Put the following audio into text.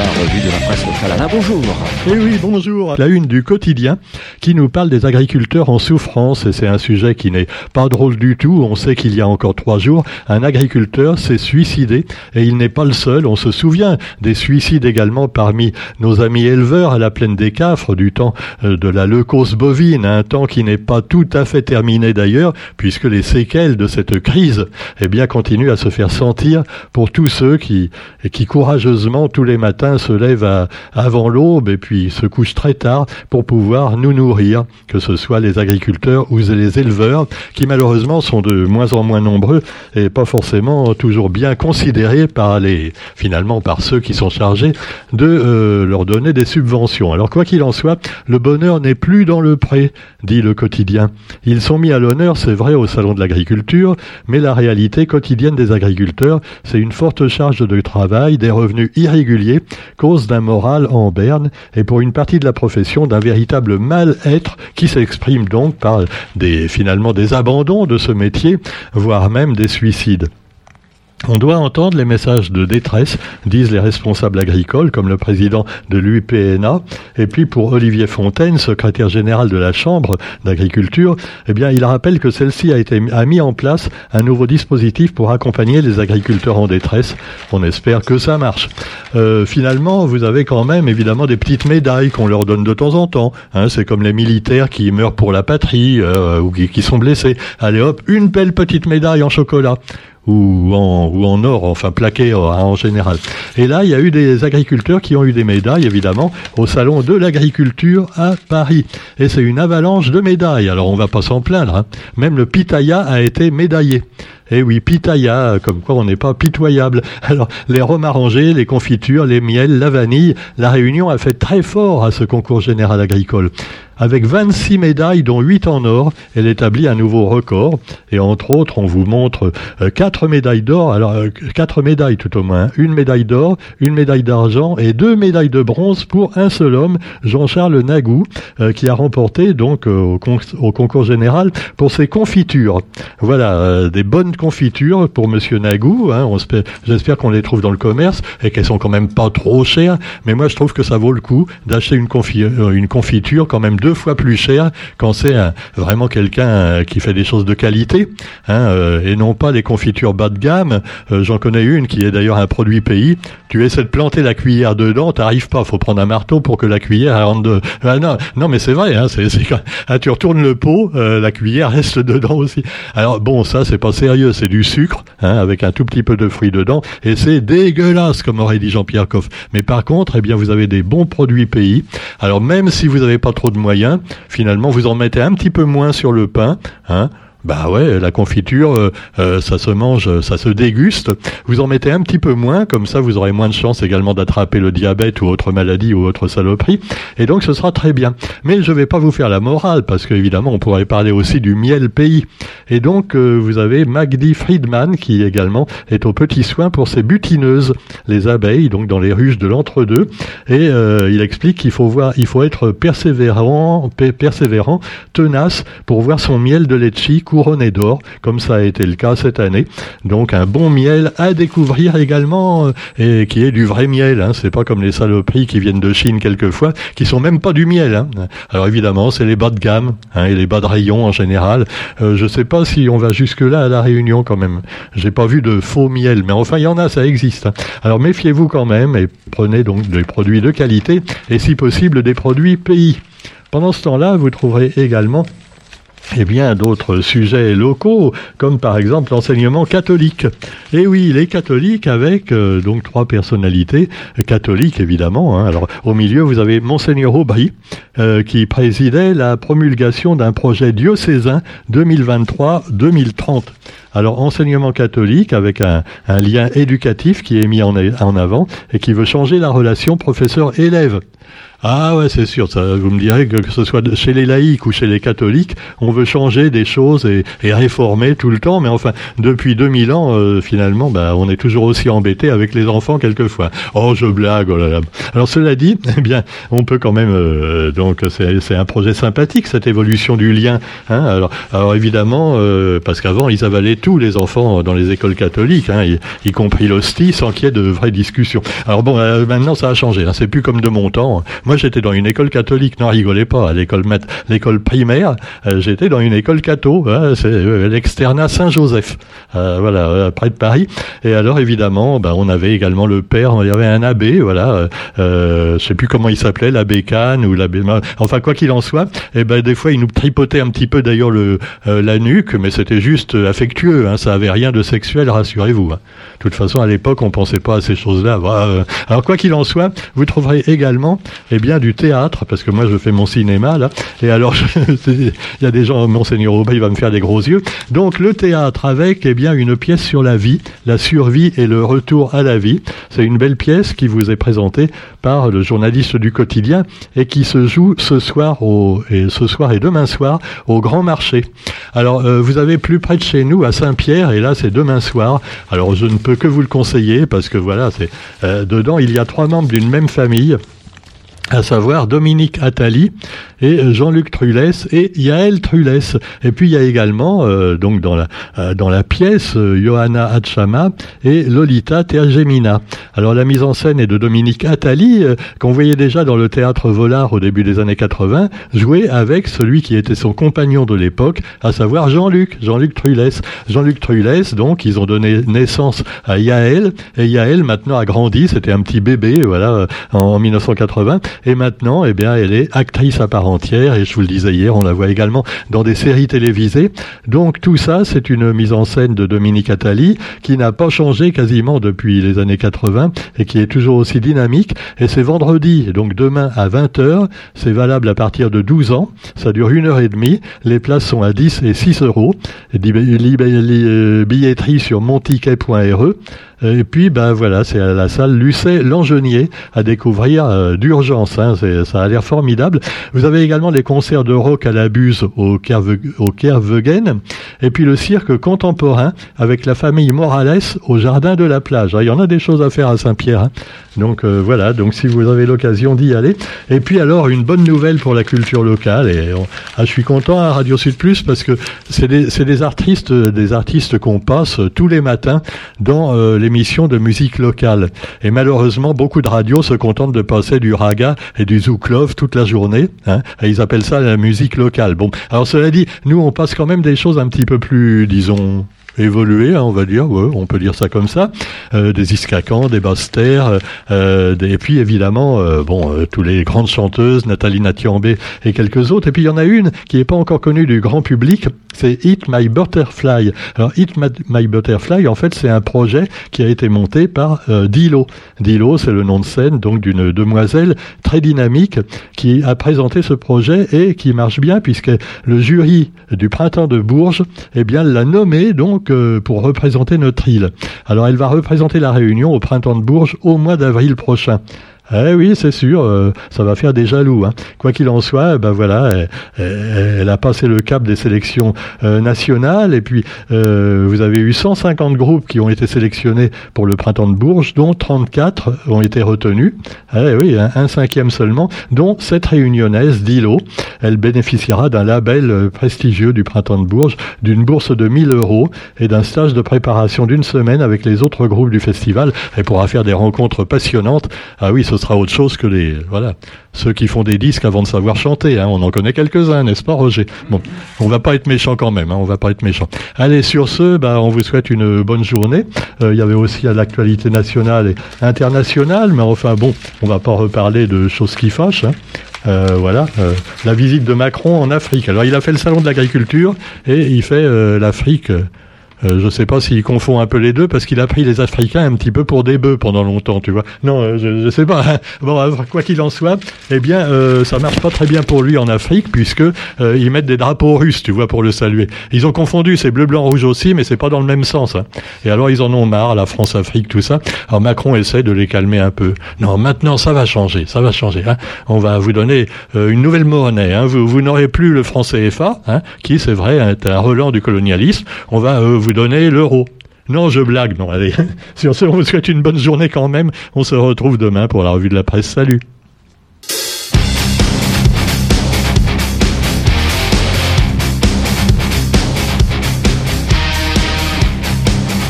la revue de la presse locale. Alain, bonjour. Eh oui, bonjour. La une du quotidien qui nous parle des agriculteurs en souffrance et c'est un sujet qui n'est pas drôle du tout. On sait qu'il y a encore trois jours, un agriculteur s'est suicidé et il n'est pas le seul. On se souvient des suicides également parmi nos amis éleveurs à la plaine des Cafres du temps euh, de la leucose bovine, un temps qui n'est pas tout à fait terminé d'ailleurs puisque les séquelles de cette crise eh bien continuent à se faire sentir pour tous ceux qui qui courageusement tous les matins se lèvent avant l'aube et puis se couchent très tard pour pouvoir nous nourrir, que ce soit les agriculteurs ou les éleveurs, qui malheureusement sont de moins en moins nombreux et pas forcément toujours bien considérés par les, finalement par ceux qui sont chargés de euh, leur donner des subventions. Alors quoi qu'il en soit, le bonheur n'est plus dans le pré, dit le quotidien. Ils sont mis à l'honneur, c'est vrai, au salon de l'agriculture, mais la réalité quotidienne des agriculteurs, c'est une forte charge de travail, des revenus irréguliers, cause d'un moral en berne et pour une partie de la profession d'un véritable mal-être qui s'exprime donc par des, finalement des abandons de ce métier, voire même des suicides. On doit entendre les messages de détresse, disent les responsables agricoles, comme le président de l'UPNA. Et puis pour Olivier Fontaine, secrétaire général de la Chambre d'agriculture, eh bien, il rappelle que celle-ci a, été, a mis en place un nouveau dispositif pour accompagner les agriculteurs en détresse. On espère que ça marche. Euh, finalement, vous avez quand même évidemment des petites médailles qu'on leur donne de temps en temps. Hein, c'est comme les militaires qui meurent pour la patrie euh, ou qui, qui sont blessés. Allez hop, une belle petite médaille en chocolat ou en, or, enfin plaqué en général. Et là, il y a eu des agriculteurs qui ont eu des médailles, évidemment, au salon de l'agriculture à Paris. Et c'est une avalanche de médailles. Alors on va pas s'en plaindre. Hein. Même le pitaya a été médaillé. Eh oui, pitaya, comme quoi on n'est pas pitoyable. Alors, les rhums arrangés, les confitures, les miels, la vanille, la Réunion a fait très fort à ce concours général agricole. Avec 26 médailles, dont 8 en or, elle établit un nouveau record. Et entre autres, on vous montre euh, quatre médailles d'or, alors euh, quatre médailles tout au moins, une médaille d'or, une médaille d'argent et deux médailles de bronze pour un seul homme, Jean-Charles Nagou, euh, qui a remporté donc au, concours général pour ses confitures. Voilà, des bonnes confitures pour Monsieur Nagou. Hein, J'espère qu'on les trouve dans le commerce et qu'elles sont quand même pas trop chères. Mais moi, je trouve que ça vaut le coup d'acheter une, une confiture quand même deux fois plus cher quand c'est vraiment quelqu'un euh, qui fait des choses de qualité, hein, euh, et non pas les confitures bas de gamme. Euh, j'en connais une qui est d'ailleurs un produit pays. Tu essaies de planter la cuillère dedans, t'arrives pas. Faut prendre un marteau pour que la cuillère rentre. Ah, non, non, mais c'est vrai. Hein, ah, tu retournes le pot, la cuillère reste dedans aussi. Alors bon, ça c'est pas sérieux. C'est du sucre hein, avec un tout petit peu de fruits dedans, et c'est dégueulasse comme aurait dit Jean-Pierre Coff. Mais par contre, eh bien, vous avez des bons produits pays. Alors même si vous n'avez pas trop de moyens finalement vous en mettez un petit peu moins sur le pain, hein, bah ouais, la confiture, euh, euh, ça se mange, ça se déguste. Vous en mettez un petit peu moins, comme ça vous aurez moins de chances également d'attraper le diabète ou autre maladie ou autre saloperie. Et donc ce sera très bien. Mais je vais pas vous faire la morale, parce qu'évidemment on pourrait parler aussi du miel pays. Et donc euh, vous avez Magdi Friedman qui également est au petit soin pour ses butineuses, les abeilles, donc dans les ruches de l'entre-deux. Et il explique qu'il faut voir, il faut être persévérant, persévérant, tenace pour voir son miel de letchi couronné d'or, comme ça a été le cas cette année. Donc un bon miel à découvrir également, euh, et qui est du vrai miel. Hein. C'est pas comme les saloperies qui viennent de Chine quelquefois, qui sont même pas du miel. Hein. Alors évidemment, c'est les bas de gamme hein, et les bas de rayon en général. Euh, je sais pas si on va jusque là à la Réunion quand même. J'ai pas vu de faux miel, mais enfin il y en a, ça existe. Hein. Alors méfiez-vous quand même et prenez donc des produits de qualité et si possible des produits pays. Pendant ce temps-là, vous trouverez également et bien d'autres sujets locaux, comme par exemple l'enseignement catholique. Et oui, les catholiques avec euh, donc trois personnalités catholiques évidemment. Hein. Alors au milieu, vous avez monseigneur Aubry euh, qui présidait la promulgation d'un projet diocésain 2023-2030. Alors enseignement catholique avec un, lien éducatif qui est mis en, en avant et qui veut changer la relation professeur-élève. Ah ouais, c'est sûr. Ça, vous me direz que, que ce soit chez les laïcs ou chez les catholiques, on veut changer des choses et, et réformer tout le temps. Mais enfin, depuis 2000 ans, euh, finalement, bah, on est toujours aussi embêté avec les enfants quelquefois. Oh, je blague. Oh là là. Alors cela dit, eh bien, on peut quand même. euh, donc, c'est un projet sympathique cette évolution du lien. Hein. Alors, alors évidemment, euh, parce qu'avant ils avalaient tous les enfants dans les écoles catholiques, hein, y, compris l'hostie, sans qu'il y ait de vraies discussions. Alors bon, euh, maintenant ça a changé. Hein. C'est plus comme de mon temps. Moi, j'étais dans une école catholique. Non, rigolez pas. À l'école l'école primaire, euh, j'étais dans une école catho. Hein, c'est euh, l'externat Saint-Joseph. Euh, voilà, près de Paris. Et alors, évidemment, ben, on avait également le père. Il y avait un abbé. Voilà, je sais plus comment il s'appelait, l'abbé Kahn ou l'abbé. Enfin, quoi qu'il en soit, et ben des fois, il nous tripotait un petit peu d'ailleurs le la nuque, mais c'était juste affectueux. Hein, ça avait rien de sexuel, rassurez-vous. hein. De toute façon, à l'époque, on pensait pas à ces choses-là. Alors, quoi qu'il en soit, vous trouverez également, eh bien, du théâtre, parce que moi, je fais mon cinéma là. Et alors, il y a des gens, monseigneur Aubin, il va me faire des gros yeux. Donc, le théâtre avec, eh bien, une pièce sur la vie, la survie et le retour à la vie. C'est une belle pièce qui vous est présentée par le journaliste du quotidien et qui se joue ce soir au, et ce soir et demain soir au Grand Marché. Alors, euh, vous avez plus près de chez nous, à Saint-Pierre, et là, c'est demain soir. Alors, je ne peux que vous le conseiller parce que voilà, c'est euh, dedans, il y a trois membres d'une même famille à savoir Dominique Attali et Jean-Luc Trulès et Yaël Trulès. Et puis il y a également euh, donc dans la euh, dans la pièce euh, Johanna Hatchama et Lolita Tergemina. Alors la mise en scène est de Dominique Attali euh, qu'on voyait déjà dans le théâtre Volard au début des années 80 jouer avec celui qui était son compagnon de l'époque, à savoir Jean-Luc, Jean-Luc Trulès. Jean-Luc Trulès, donc ils ont donné naissance à Yaël et Yaël maintenant a grandi, c'était un petit bébé voilà en 1980 et maintenant, eh bien, elle est actrice à part entière. Et je vous le disais hier, on la voit également dans des séries télévisées. Donc tout ça, c'est une mise en scène de Dominique Attali qui n'a pas changé quasiment depuis les années 80 et qui est toujours aussi dynamique. Et c'est vendredi, donc demain à 20h. C'est valable à partir de 12 ans. Ça dure une heure et demie. Les places sont à 10 et 6 euros. Billetterie sur montiquet.re. Et puis, ben voilà, c'est à la salle Lucet Langenier à découvrir euh, d'urgence. Hein, ça a l'air formidable. Vous avez également des concerts de rock à la Buse au, Kerve, au Kervegen. Et puis le cirque contemporain avec la famille Morales au Jardin de la Plage. Ah, Il y en a des choses à faire à Saint-Pierre. hein. Donc euh, voilà, donc si vous avez l'occasion d'y aller. Et puis alors, une bonne nouvelle pour la culture locale. Et on- ah, je suis content à Radio Sud Plus parce que c'est des, des artistes, des artistes qu'on passe tous les matins dans euh, l'émission de musique locale. Et malheureusement, beaucoup de radios se contentent de passer du raga et du zouklov toute la journée. Hein, et ils appellent ça la musique locale. Bon, alors cela dit, nous on passe quand même des choses un petit peu plus, disons, évoluées, hein, on va dire, ouais, on peut dire ça comme ça, euh, des iscacans, des basses terres, euh, et puis évidemment, euh, bon, euh, tous les grandes chanteuses, Nathalie Natiambé et quelques autres. Et puis il y en a une qui n'est pas encore connue du grand public, c'est Hit My Butterfly. Alors Hit My- Butterfly, en fait, c'est un projet qui a été monté par euh, Dilo. Dilo, c'est le nom de scène donc d'une demoiselle très dynamique qui a présenté ce projet et qui marche bien puisque le jury du printemps de Bourges, eh bien, l'a nommé donc pour représenter notre île. Alors, elle va représenter la Réunion au printemps de Bourges au mois d'avril prochain. Eh oui, c'est sûr, euh, ça va faire des jaloux. Hein. Quoi qu'il en soit, ben voilà, elle, elle- a passé le cap des sélections euh, nationales et puis euh, vous avez eu 150 groupes qui ont été sélectionnés pour le printemps de Bourges, dont 34 ont été retenus. Eh oui, un, un cinquième seulement, dont cette réunionnaise d'Ilo. Elle bénéficiera d'un label euh, prestigieux du printemps de Bourges, d'une bourse de 1000 euros et d'un stage de préparation d'une semaine avec les autres groupes du festival. Elle pourra faire des rencontres passionnantes. Ah oui, sera autre chose que les voilà ceux qui font des disques avant de savoir chanter. Hein. On en connaît quelques-uns, n'est-ce pas, Roger? Bon, on va pas être méchant quand même. Hein. On va pas être méchant. Allez, sur ce, bah, on vous souhaite une bonne journée. Euh, Il y avait aussi à l'actualité nationale et internationale, mais enfin bon, on va pas reparler de choses qui fâchent. Hein. Euh, voilà, euh, la visite de Macron en Afrique. Alors il a fait le salon de l'agriculture et il fait l'Afrique. Euh, je sais pas s'il confond un peu les deux parce qu'il a pris les Africains un petit peu pour des bœufs pendant longtemps, tu vois. Non, je ne sais pas. Hein. Bon, quoi qu'il en soit, eh bien, ça marche pas très bien pour lui en Afrique puisque ils mettent des drapeaux russes, tu vois, pour le saluer. Ils ont confondu, c'est bleu, blanc, rouge aussi, mais c'est pas dans le même sens. Hein. Et alors ils en ont marre, la France-Afrique, tout ça. Alors Macron essaie de les calmer un peu. Non, maintenant ça va changer, ça va changer. Hein. On va vous donner une nouvelle monnaie. Hein. Vous, vous n'aurez plus le franc CFA, hein, qui c'est vrai est un relan du colonialisme. On va donner l'euro. Non, je blague. Non, allez. Sur ce, on vous souhaite une bonne journée quand même. On se retrouve demain pour la revue de la presse. Salut.